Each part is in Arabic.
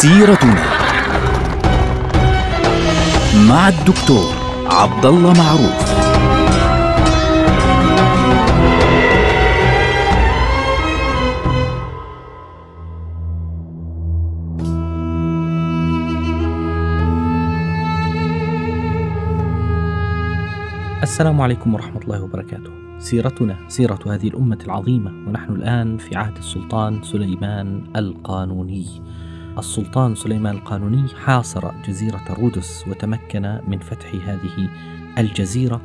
سيرتنا مع الدكتور عبد الله معروف السلام عليكم ورحمة الله وبركاته. سيرتنا سيرة هذه الأمة العظيمة ونحن الآن في عهد السلطان سليمان القانوني. السلطان سليمان القانوني حاصر جزيرة رودس وتمكن من فتح هذه الجزيرة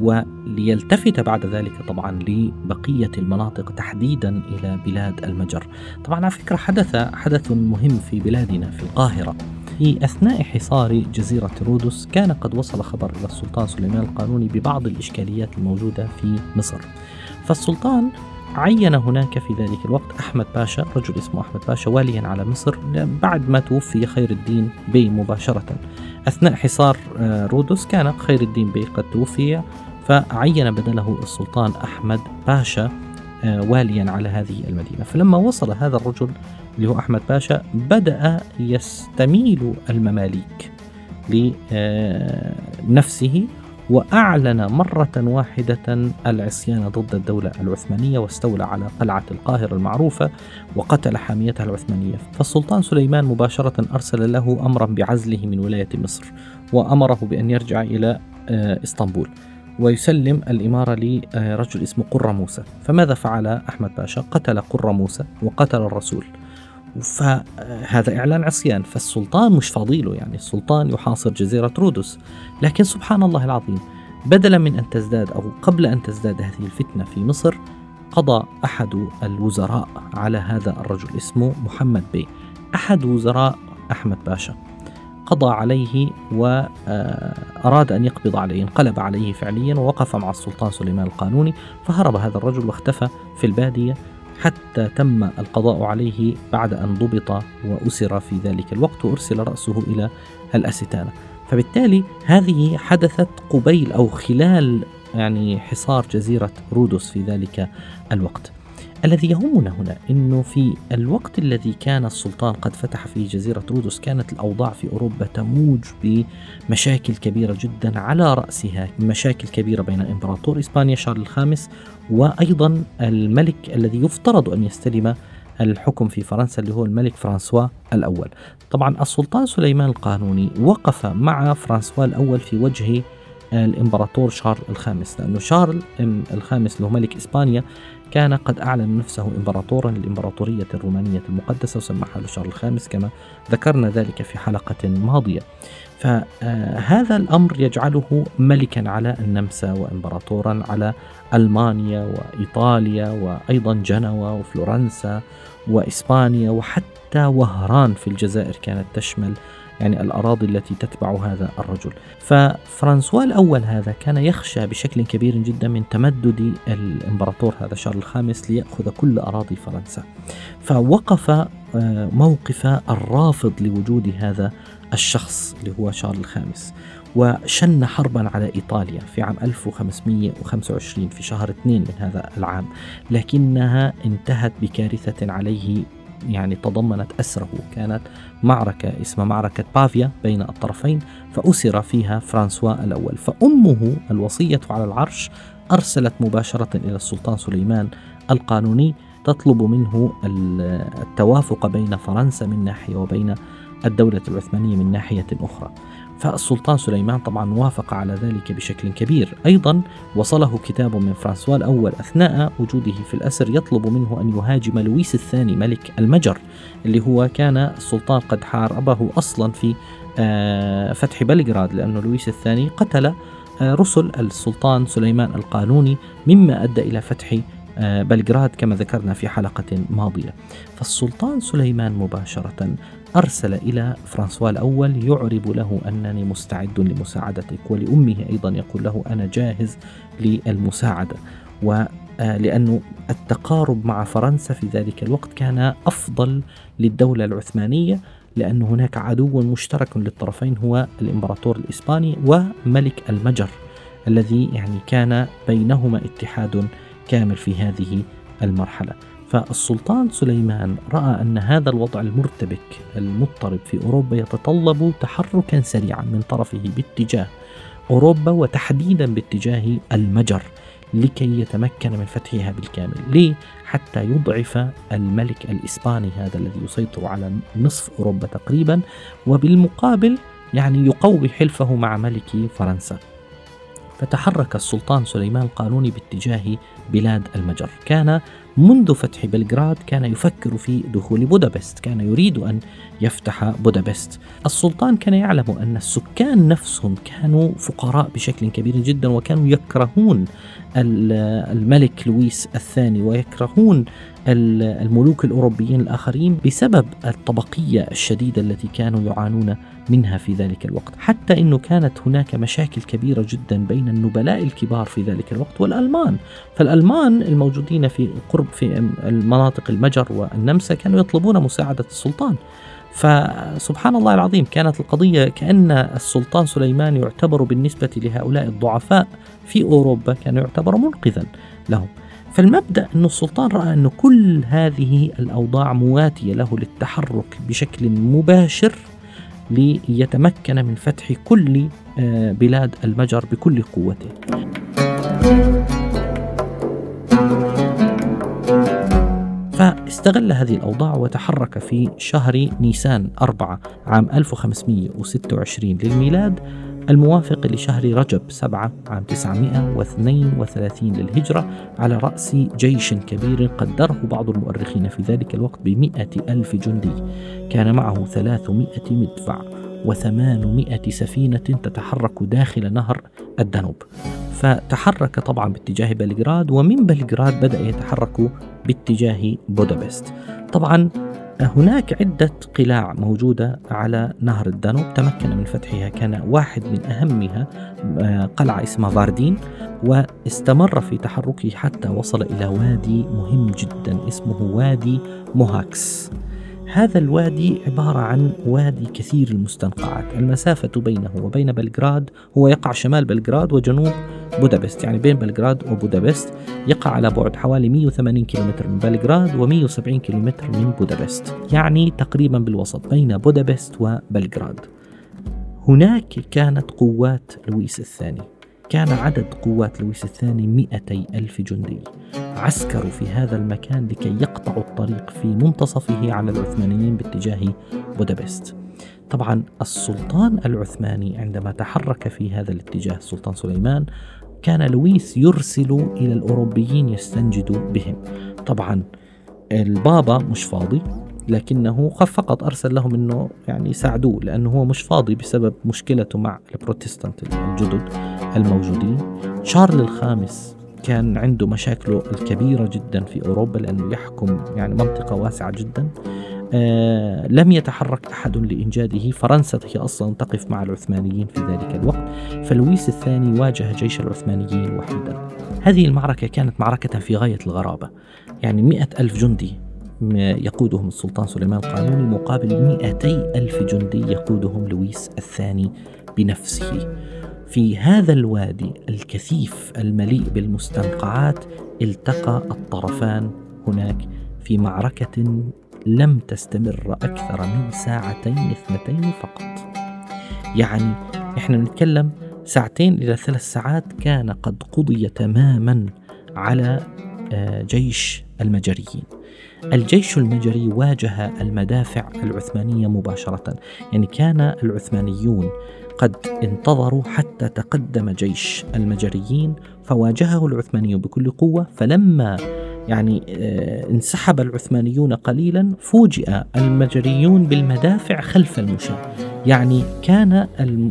وليلتفت بعد ذلك طبعا لبقية المناطق تحديدا إلى بلاد المجر. طبعا على فكرة حدث حدث مهم في بلادنا في القاهرة. في أثناء حصار جزيرة رودس كان قد وصل خبر إلى السلطان سليمان القانوني ببعض الإشكاليات الموجودة في مصر. فالسلطان عين هناك في ذلك الوقت أحمد باشا رجل اسمه أحمد باشا واليا على مصر بعد ما توفي خير الدين بي مباشرة. أثناء حصار آه، رودس كان خير الدين بي قد توفي فعين بدله السلطان أحمد باشا آه، واليا على هذه المدينة. فلما وصل هذا الرجل اللي هو أحمد باشا بدأ يستميل المماليك لنفسه وأعلن مرة واحدة العصيان ضد الدولة العثمانية واستولى على قلعة القاهرة المعروفة وقتل حاميتها العثمانية. فالسلطان سليمان مباشرة أرسل له أمرا بعزله من ولاية مصر وأمره بأن يرجع إلى آه، إسطنبول ويسلم الإمارة لرجل اسمه قرة موسى. فماذا فعل أحمد باشا؟ قتل قرة موسى وقتل الرسول. فهذا إعلان عصيان فالسلطان مش فاضيله يعني السلطان يحاصر جزيرة رودس. لكن سبحان الله العظيم بدلا من أن تزداد أو قبل أن تزداد هذه الفتنة في مصر قضى أحد الوزراء على هذا الرجل اسمه محمد بي. أحد وزراء أحمد باشا. قضى عليه وأراد أن يقبض عليه انقلب عليه فعليا ووقف مع السلطان سليمان القانوني فهرب هذا الرجل واختفى في البادية. حتى تم القضاء عليه بعد أن ضبط وأسر في ذلك الوقت وأرسل رأسه إلى الأستانة. فبالتالي هذه حدثت قبيل أو خلال يعني حصار جزيرة رودوس في ذلك الوقت. الذي يهمنا هنا إنه في الوقت الذي كان السلطان قد فتح فيه جزيرة رودوس كانت الأوضاع في أوروبا تموج بمشاكل كبيرة جدا على رأسها مشاكل كبيرة بين امبراطور إسبانيا شارل الخامس وأيضا الملك الذي يفترض أن يستلم الحكم في فرنسا اللي هو الملك فرانسوا الأول. طبعا السلطان سليمان القانوني وقف مع فرانسوا الأول في وجه الإمبراطور شارل الخامس لأنه شارل الخامس اللي هو ملك إسبانيا كان قد أعلن نفسه إمبراطورا للإمبراطورية الرومانية المقدسة وسمى حاله شارل الخامس كما ذكرنا ذلك في حلقة ماضية. فهذا الأمر يجعله ملكا على النمسا وإمبراطورا على ألمانيا وإيطاليا وأيضا جنوة وفلورنسا وإسبانيا وحتى وهران في الجزائر كانت تشمل يعني الأراضي التي تتبع هذا الرجل. ففرانسوا الأول هذا كان يخشى بشكل كبير جدا من تمدد الإمبراطور هذا شارل الخامس ليأخذ كل أراضي فرنسا. فوقف آه، موقف الرافض لوجود هذا الشخص اللي هو شارل الخامس وشن حربا على إيطاليا في عام 1525 في شهر اثنين من هذا العام لكنها انتهت بكارثة عليه يعني تضمنت أسره. كانت معركة اسمها معركة بافيا بين الطرفين فأسر فيها فرانسوا الأول. فأمه الوصية على العرش أرسلت مباشرة إلى السلطان سليمان القانوني تطلب منه التوافق بين فرنسا من ناحية وبين الدولة العثمانية من ناحية أخرى. فالسلطان سليمان طبعا وافق على ذلك بشكل كبير. أيضا وصله كتاب من فرانسوا الأول أثناء وجوده في الأسر يطلب منه أن يهاجم لويس الثاني ملك المجر اللي هو كان السلطان قد حاربه أصلا في آه، فتح بلغراد لأن لويس الثاني قتل آه، رسل السلطان سليمان القانوني مما أدى إلى فتح آه، بلغراد كما ذكرنا في حلقة ماضية. فالسلطان سليمان مباشرة أرسل إلى فرانسوا الأول يعرب له أنني مستعد لمساعدتك ولأمه أيضا يقول له أنا جاهز للمساعدة. ولأنه آه، التقارب مع فرنسا في ذلك الوقت كان أفضل للدولة العثمانية لأن هناك عدو مشترك للطرفين هو الإمبراطور الإسباني وملك المجر الذي يعني كان بينهما اتحاد كامل في هذه المرحلة. فالسلطان سليمان رأى أن هذا الوضع المرتبك المضطرب في أوروبا يتطلب تحركا سريعا من طرفه باتجاه أوروبا وتحديدا باتجاه المجر لكي يتمكن من فتحها بالكامل. ليه؟ حتى يضعف الملك الإسباني هذا الذي يسيطر على نصف أوروبا تقريبا وبالمقابل يعني يقوي حلفه مع ملك فرنسا. فتحرك السلطان سليمان القانوني باتجاه بلاد المجر. كان منذ فتح بلغراد كان يفكر في دخول بودابست كان يريد أن يفتح بودابست. السلطان كان يعلم أن السكان نفسهم كانوا فقراء بشكل كبير جدا وكانوا يكرهون الملك لويس الثاني ويكرهون الملوك الأوروبيين الآخرين بسبب الطبقية الشديدة التي كانوا يعانون منها في ذلك الوقت. حتى أنه كانت هناك مشاكل كبيرة جدا بين النبلاء الكبار في ذلك الوقت والألمان. فالألمان الموجودين في قرب في المناطق المجر والنمسا كانوا يطلبون مساعدة السلطان. فسبحان الله العظيم كانت القضية كأن السلطان سليمان يعتبر بالنسبة لهؤلاء الضعفاء في أوروبا كان يعتبر منقذا لهم. فالمبدأ أن السلطان رأى أن كل هذه الأوضاع مواتية له للتحرك بشكل مباشر ليتمكن من فتح كل آه، بلاد المجر بكل قوته. فاستغل هذه الأوضاع وتحرك في شهر نيسان 4 عام 1526 للميلاد. الموافق لشهر رجب 7 عام 932 للهجرة على رأس جيش كبير قدره بعض المؤرخين في ذلك الوقت بمئة ألف جندي. كان معه 300 مدفع وثمانمائة سفينة تتحرك داخل نهر الدانوب فتحرك طبعا باتجاه بلغراد ومن بلغراد بدأ يتحرك باتجاه بودابست. طبعا هناك عدة قلاع موجودة على نهر الدانوب. تمكن من فتحها كان واحد من أهمها آه، قلعة اسمها فاردين واستمر في تحركه حتى وصل إلى وادي مهم جدا اسمه وادي موهاكس. هذا الوادي عبارة عن وادي كثير المستنقعات. المسافة بينه وبين بلغراد هو يقع شمال بلغراد وجنوب بودابست يعني بين بلغراد وبودابست. يقع على بعد حوالي 180 كيلومتر من بلغراد و170 كيلومتر من بودابست يعني تقريبا بالوسط بين بودابست وبلغراد. هناك كانت قوات لويس الثاني. كان عدد قوات لويس الثاني مئتي ألف جندي. عسكروا في هذا المكان لكي يقطعوا الطريق في منتصفه على العثمانيين باتجاه بودابست. طبعا السلطان العثماني عندما تحرك في هذا الاتجاه السلطان سليمان كان لويس يرسل إلى الأوروبيين يستنجد بهم. طبعا البابا مش فاضي لكنه فقط أرسل لهم أنه يعني يساعدوه لأنه هو مش فاضي بسبب مشكلته مع البروتستانت الجدد. الموجودين. شارل الخامس كان عنده مشاكله الكبيرة جدا في أوروبا لأنه يحكم يعني منطقة واسعة جدا. آه لم يتحرك أحد لإنجاده. فرنسا هي أصلا تقف مع العثمانيين في ذلك الوقت. فلويس الثاني واجه جيش العثمانيين وحيدا هذه المعركة كانت معركة في غاية الغرابة. يعني مئة ألف جندي يقودهم السلطان سليمان القانوني مقابل مئتي ألف جندي يقودهم لويس الثاني بنفسه. في هذا الوادي الكثيف المليء بالمستنقعات التقى الطرفان هناك في معركة لم تستمر أكثر من ساعتين اثنتين فقط. يعني إحنا نتكلم ساعتين إلى ثلاث ساعات كان قد قضي تماما على آه، جيش المجريين. الجيش المجري واجه المدافع العثمانية مباشرة. يعني كان العثمانيون قد انتظروا حتى تقدم جيش المجريين فواجهه العثمانيون بكل قوة. فلما يعني آه، انسحب العثمانيون قليلا فوجئ المجريون بالمدافع خلف المشاة. يعني كان آه،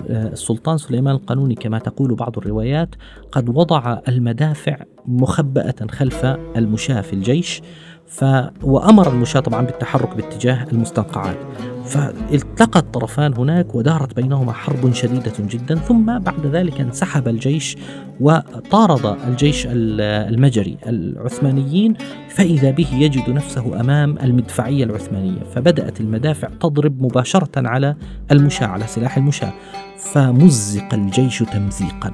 السلطان سليمان القانوني كما تقول بعض الروايات قد وضع المدافع مخبأة خلف المشاة في الجيش. ف وأمر المشاة طبعا بالتحرك باتجاه المستنقعات. فالتقى الطرفان هناك ودارت بينهما حرب شديدة جدا ثم بعد ذلك انسحب الجيش وطارد الجيش المجري العثمانيين فإذا به يجد نفسه أمام المدفعية العثمانية. فبدأت المدافع تضرب مباشرة على المشاة على سلاح المشاة. فمزق الجيش تمزيقا.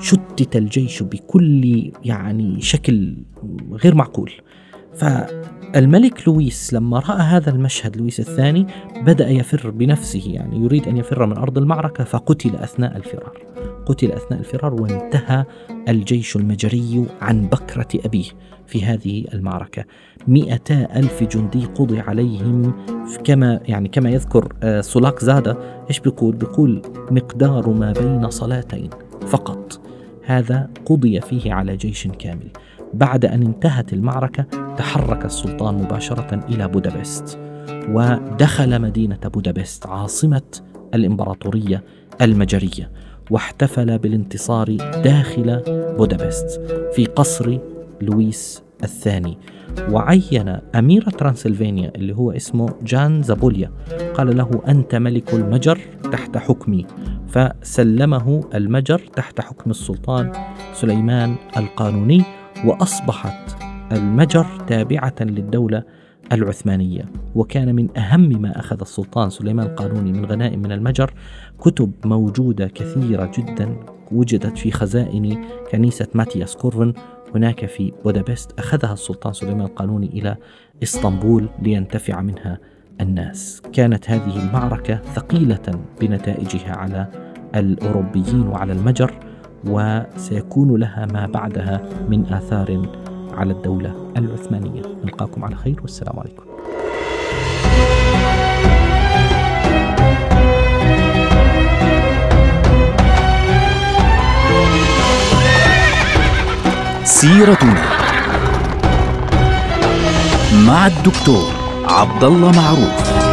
شتت الجيش بكل يعني شكل غير معقول. فالملك لويس لما رأى هذا المشهد لويس الثاني بدأ يفر بنفسه يعني يريد أن يفر من أرض المعركة فقتل أثناء الفرار. قتل أثناء الفرار وانتهى الجيش المجري عن بكرة أبيه في هذه المعركة. مئتا ألف جندي قضي عليهم كما يعني كما يذكر آه، سولاك زادة إيش بيقول؟ بيقول مقدار ما بين صلاتين فقط. هذا قضي فيه على جيش كامل. بعد أن انتهت المعركة تحرك السلطان مباشرة إلى بودابست ودخل مدينة بودابست عاصمة الإمبراطورية المجرية واحتفل بالانتصار داخل بودابست في قصر لويس الثاني. وعين أمير ترانسلفانيا اللي هو اسمه جان زابوليا قال له أنت ملك المجر تحت حكمي فسلمه المجر تحت حكم السلطان سليمان القانوني وأصبحت المجر تابعة للدولة العثمانية وكان من أهم ما أخذ السلطان سليمان القانوني من غنائم من المجر كتب موجودة كثيرة جدا وجدت في خزائن كنيسة ماتياس كورفن. هناك في بودابست أخذها السلطان سليمان القانوني إلى إسطنبول لينتفع منها الناس. كانت هذه المعركة ثقيلة بنتائجها على الأوروبيين وعلى المجر وسيكون لها ما بعدها من آثار على الدولة العثمانية. نلقاكم على خير والسلام عليكم. سيرتنا مع الدكتور عبد الله معروف.